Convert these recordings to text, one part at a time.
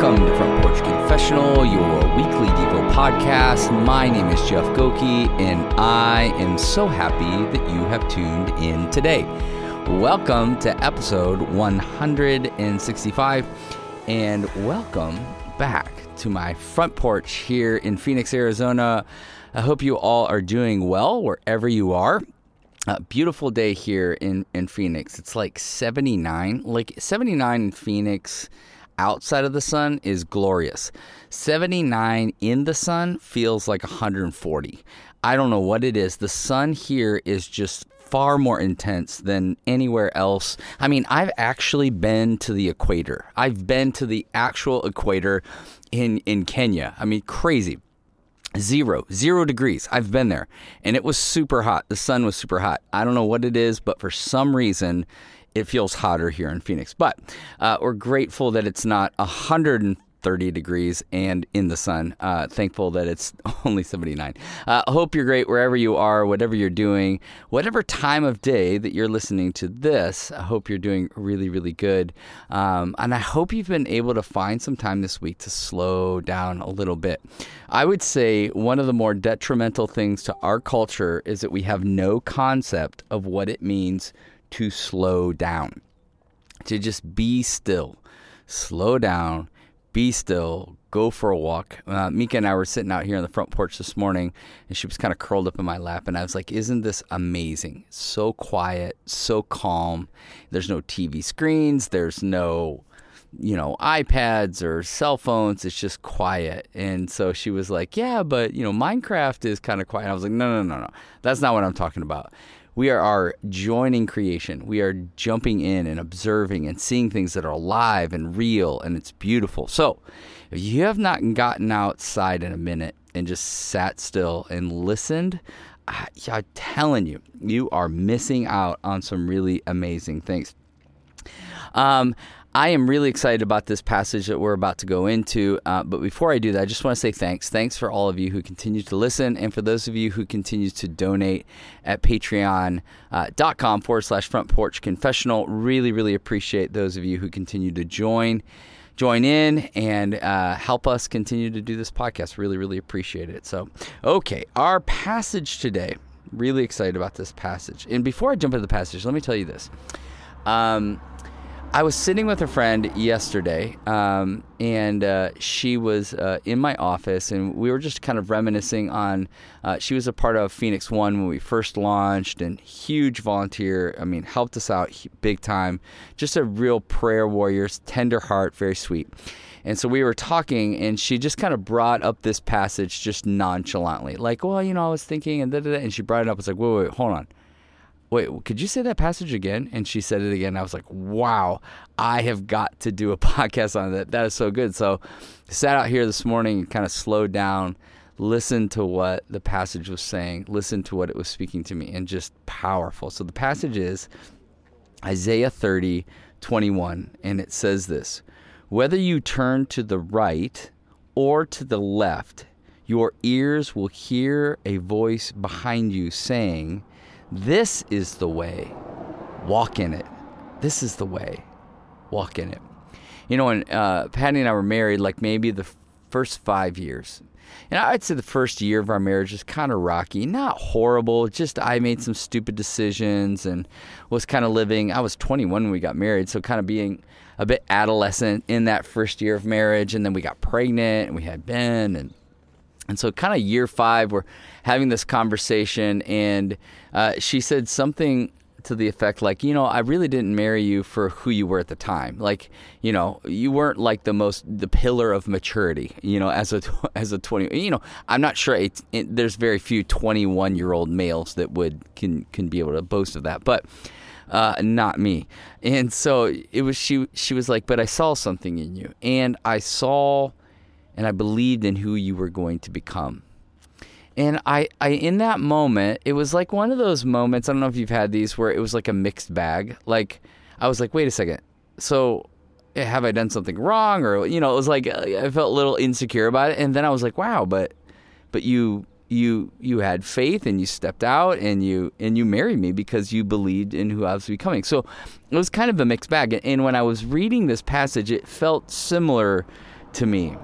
Welcome to Front Porch Confessional, your weekly Devo podcast. My name is Jeff Gokee, and I am so happy that you have tuned in today. Welcome to episode 165, and welcome back to my front porch here in Phoenix, Arizona. I hope you all are doing well wherever you are. A beautiful day here in, in Phoenix. It's like 79. Like 79 in Phoenix outside of the sun is glorious. 79 in the sun feels like 140. I don't know what it is. The sun here is just far more intense than anywhere else. I mean, I've actually been to the equator. I've been to the actual equator in in Kenya. I mean, crazy. Zero, zero degrees. I've been there and it was super hot. The sun was super hot. I don't know what it is, but for some reason, it feels hotter here in Phoenix. But uh, we're grateful that it's not 130 degrees and in the sun. Uh, thankful that it's only 79. Uh, hope you're great wherever you are, whatever you're doing, whatever time of day that you're listening to this. I hope you're doing really, really good. Um, and I hope you've been able to find some time this week to slow down a little bit. I would say one of the more detrimental things to our culture is that we have no concept of what it means to slow down, to just be still, slow down, be still, go for a walk. Uh, Mika and I were sitting out here on the front porch this morning, and she was kind of curled up in my lap, and I was like, "Isn't this amazing? So quiet, so calm. There's no TV screens. There's no." you know, iPads or cell phones. It's just quiet. And so she was like, Yeah, but, you know, Minecraft is kind of quiet. And I was like, No, no, no, no. That's not what I'm talking about. We are, are joining creation. We are jumping in and observing and seeing things that are alive and real, and it's beautiful. So, if you have not gotten outside in a minute and just sat still and listened, I, I'm telling you, you are missing out on some really amazing things. Um, I am really excited about this passage that we're about to go into. Uh, but before I do that, I just want to say thanks. Thanks for all of you who continue to listen and for those of you who continue to donate at patreon.com uh, forward slash front porch confessional. Really, really appreciate those of you who continue to join. Join in and uh, help us continue to do this podcast. Really, really appreciate it. So, okay, our passage today. Really excited about this passage. And before I jump into the passage, let me tell you this. Um, I was sitting with a friend yesterday, um, and uh, she was uh, in my office, and we were just kind of reminiscing on. Uh, she was a part of Phoenix One when we first launched, and huge volunteer. I mean, helped us out big time. Just a real prayer warrior, tender heart, very sweet. And so we were talking, and she just kind of brought up this passage just nonchalantly, like, "Well, you know, I was thinking," and da da da. And she brought it up. I was like, "Wait, wait, hold on." Wait, could you say that passage again? And she said it again. I was like, wow, I have got to do a podcast on that. That is so good. So sat out here this morning and kind of slowed down, listened to what the passage was saying, listened to what it was speaking to me, and just powerful. So the passage is Isaiah 30, 21, and it says this Whether you turn to the right or to the left, your ears will hear a voice behind you saying, this is the way. Walk in it. This is the way. Walk in it. You know, when uh, Patty and I were married, like maybe the first five years, and I'd say the first year of our marriage is kind of rocky, not horrible. Just I made some stupid decisions and was kind of living. I was 21 when we got married, so kind of being a bit adolescent in that first year of marriage. And then we got pregnant and we had Ben, and and so, kind of year five, we're having this conversation, and uh, she said something to the effect like, you know, I really didn't marry you for who you were at the time. Like, you know, you weren't like the most the pillar of maturity. You know, as a as a twenty, you know, I'm not sure. It, there's very few 21 year old males that would can can be able to boast of that, but. Uh, not me. And so it was she she was like, but I saw something in you. And I saw and I believed in who you were going to become. And I, I, in that moment, it was like one of those moments. I don't know if you've had these where it was like a mixed bag. Like I was like, wait a second. So eh, have I done something wrong? Or you know, it was like eh, I felt a little insecure about it. And then I was like, wow, but, but you, you, you had faith and you stepped out and you, and you married me because you believed in who I was becoming. So it was kind of a mixed bag. And when I was reading this passage, it felt similar to me.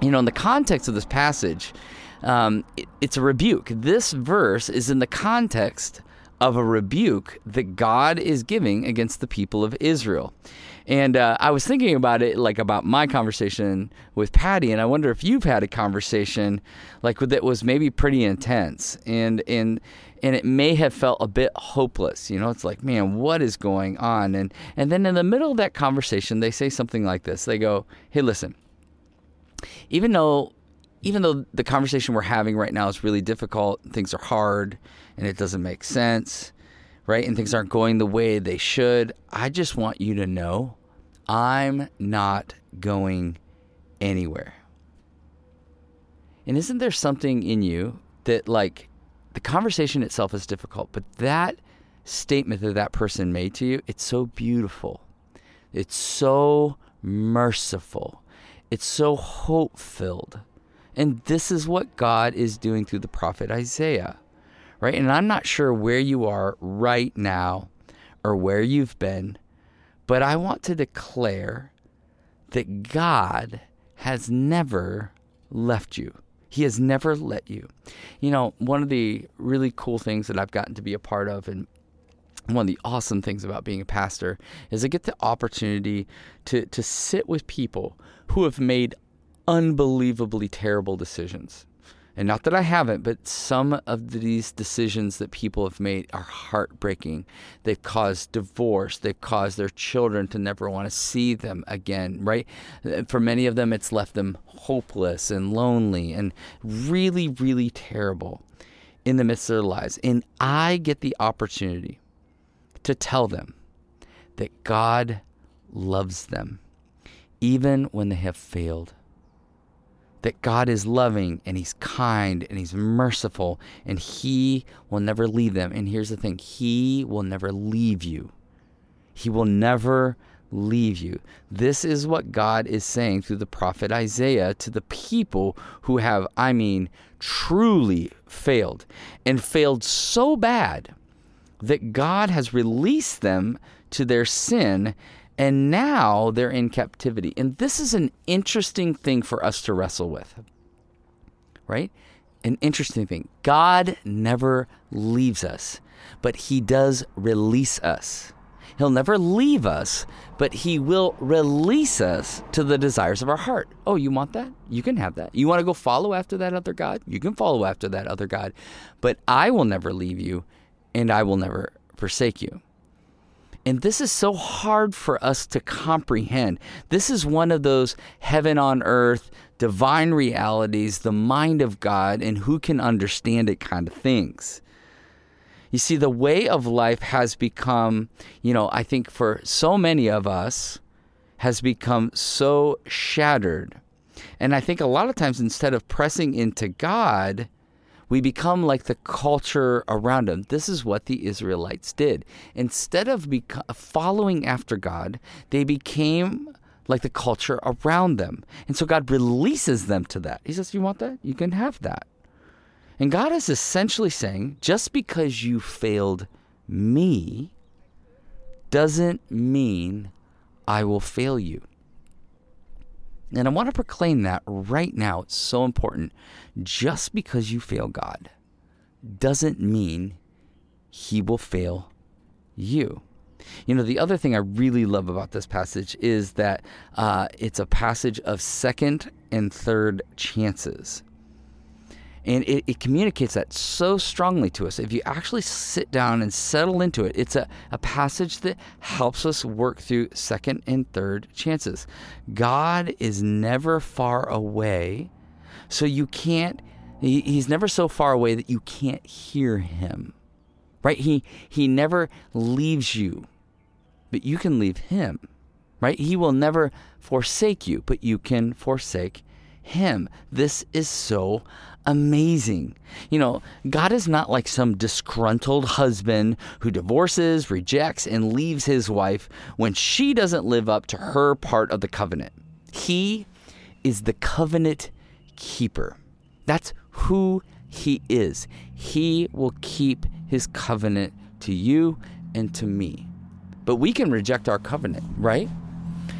You know, in the context of this passage, um, it, it's a rebuke. This verse is in the context of a rebuke that God is giving against the people of Israel. And uh, I was thinking about it, like about my conversation with Patty, and I wonder if you've had a conversation like that was maybe pretty intense, and and and it may have felt a bit hopeless. You know, it's like, man, what is going on? And and then in the middle of that conversation, they say something like this. They go, "Hey, listen, even though even though the conversation we're having right now is really difficult, things are hard, and it doesn't make sense." Right? And things aren't going the way they should. I just want you to know I'm not going anywhere. And isn't there something in you that, like, the conversation itself is difficult, but that statement that that person made to you, it's so beautiful. It's so merciful. It's so hope filled. And this is what God is doing through the prophet Isaiah, right? And I'm not sure where you are right now or where you've been but I want to declare that God has never left you. He has never let you. You know, one of the really cool things that I've gotten to be a part of and one of the awesome things about being a pastor is I get the opportunity to to sit with people who have made unbelievably terrible decisions. And not that I haven't, but some of these decisions that people have made are heartbreaking. They've caused divorce. They've caused their children to never want to see them again, right? For many of them, it's left them hopeless and lonely and really, really terrible in the midst of their lives. And I get the opportunity to tell them that God loves them, even when they have failed that God is loving and He's kind and He's merciful and He will never leave them. And here's the thing He will never leave you. He will never leave you. This is what God is saying through the prophet Isaiah to the people who have, I mean, truly failed and failed so bad that God has released them to their sin and now they're in captivity. And this is an interesting thing for us to wrestle with, right? An interesting thing. God never leaves us, but He does release us. He'll never leave us, but He will release us to the desires of our heart. Oh, you want that? You can have that. You want to go follow after that other God? You can follow after that other God. But I will never leave you, and I will never forsake you. And this is so hard for us to comprehend. This is one of those heaven on earth, divine realities, the mind of God, and who can understand it kind of things. You see, the way of life has become, you know, I think for so many of us, has become so shattered. And I think a lot of times instead of pressing into God, we become like the culture around them. This is what the Israelites did. Instead of beco- following after God, they became like the culture around them. And so God releases them to that. He says, You want that? You can have that. And God is essentially saying, just because you failed me doesn't mean I will fail you. And I want to proclaim that right now. It's so important. Just because you fail God doesn't mean He will fail you. You know, the other thing I really love about this passage is that uh, it's a passage of second and third chances. And it, it communicates that so strongly to us. If you actually sit down and settle into it, it's a, a passage that helps us work through second and third chances. God is never far away, so you can't, he, he's never so far away that you can't hear him. Right? He he never leaves you, but you can leave him. Right? He will never forsake you, but you can forsake him. This is so amazing. You know, God is not like some disgruntled husband who divorces, rejects, and leaves his wife when she doesn't live up to her part of the covenant. He is the covenant keeper. That's who he is. He will keep his covenant to you and to me. But we can reject our covenant, right?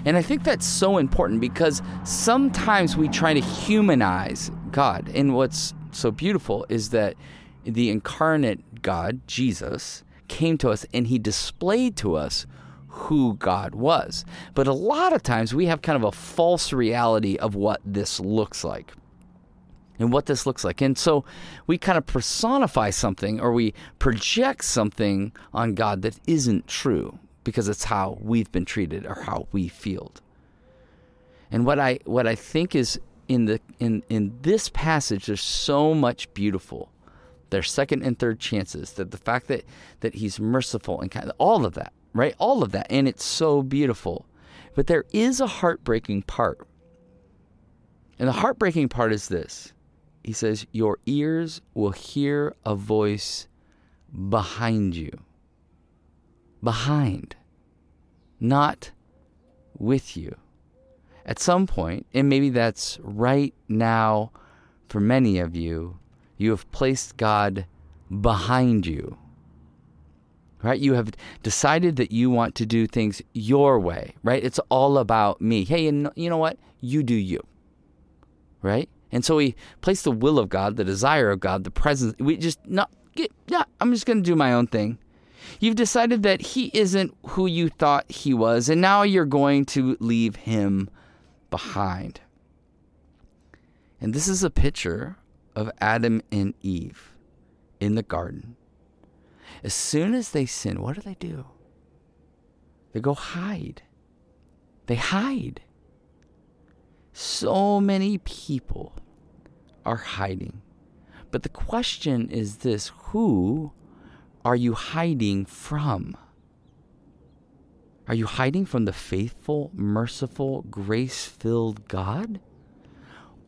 And I think that's so important because sometimes we try to humanize God. And what's so beautiful is that the incarnate God, Jesus, came to us and he displayed to us who God was. But a lot of times we have kind of a false reality of what this looks like and what this looks like. And so we kind of personify something or we project something on God that isn't true because it's how we've been treated or how we feel. And what I what I think is in the in in this passage there's so much beautiful. There's second and third chances. That the fact that that he's merciful and kind all of that, right? All of that and it's so beautiful. But there is a heartbreaking part. And the heartbreaking part is this he says, Your ears will hear a voice behind you. Behind, not with you. At some point, and maybe that's right now for many of you, you have placed God behind you. Right? You have decided that you want to do things your way, right? It's all about me. Hey, and you know what? You do you. Right? And so we place the will of God, the desire of God, the presence. We just not get, yeah, I'm just going to do my own thing. You've decided that he isn't who you thought he was, and now you're going to leave him behind. And this is a picture of Adam and Eve in the garden. As soon as they sin, what do they do? They go hide. They hide. So many people are hiding. But the question is this who are you hiding from? Are you hiding from the faithful, merciful, grace filled God?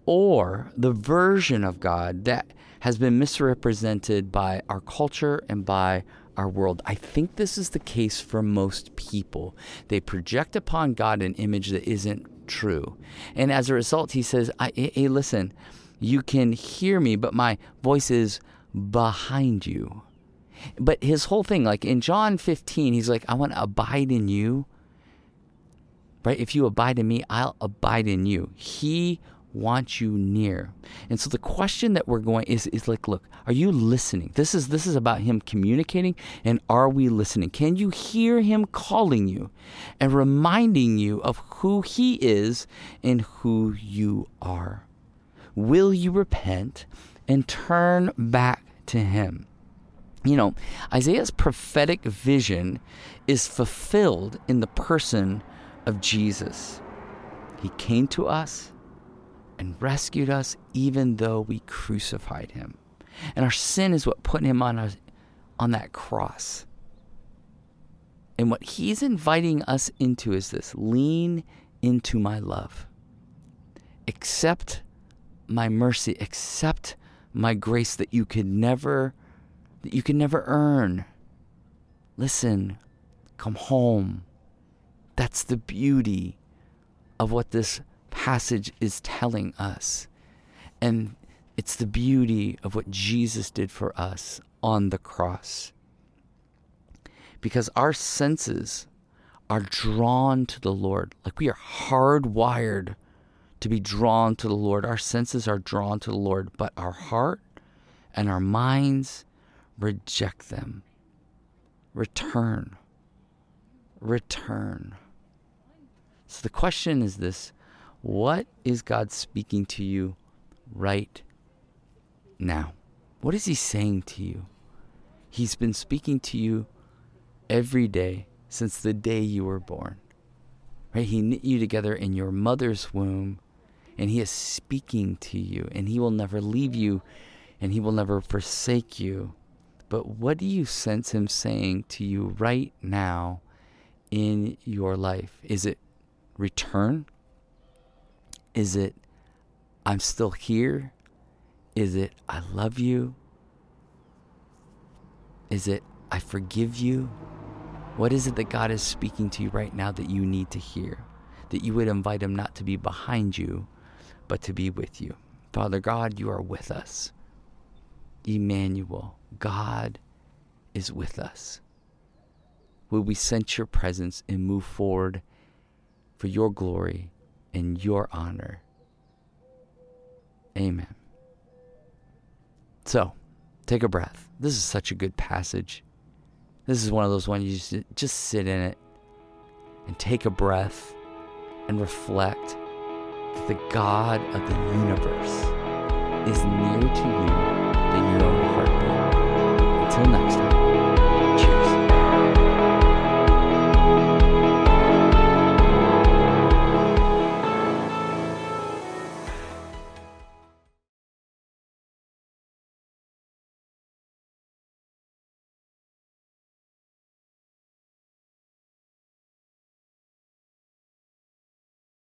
Or the version of God that has been misrepresented by our culture and by our world. I think this is the case for most people. They project upon God an image that isn't true. And as a result, he says, Hey, listen, you can hear me, but my voice is behind you. But his whole thing, like in John 15, he's like, I want to abide in you. Right? If you abide in me, I'll abide in you. He wants you near. And so the question that we're going is is like, look, are you listening? This is this is about him communicating and are we listening? Can you hear him calling you and reminding you of who he is and who you are? Will you repent and turn back to him? You know, Isaiah's prophetic vision is fulfilled in the person of Jesus. He came to us and rescued us even though we crucified him. And our sin is what put him on, a, on that cross. And what he's inviting us into is this lean into my love. Accept my mercy, accept my grace that you could never that you can never earn. Listen, come home. That's the beauty of what this passage is telling us. And it's the beauty of what Jesus did for us on the cross. Because our senses are drawn to the Lord, like we are hardwired to be drawn to the Lord. Our senses are drawn to the Lord, but our heart and our minds reject them. Return. Return. So the question is this what is God speaking to you right now? What is He saying to you? He's been speaking to you every day since the day you were born. Right? He knit you together in your mother's womb and He is speaking to you, and He will never leave you, and He will never forsake you. But what do you sense Him saying to you right now in your life? Is it return? Is it I'm still here? Is it I love you? Is it I forgive you? What is it that God is speaking to you right now that you need to hear? That you would invite Him not to be behind you, but to be with you. Father God, you are with us. Emmanuel, God is with us. Will we sense your presence and move forward for your glory and your honor. Amen. So, take a breath. This is such a good passage. This is one of those ones you just, sit in it and take a breath and reflect that the God of the universe is near to you than your own heartbeat. Until next time.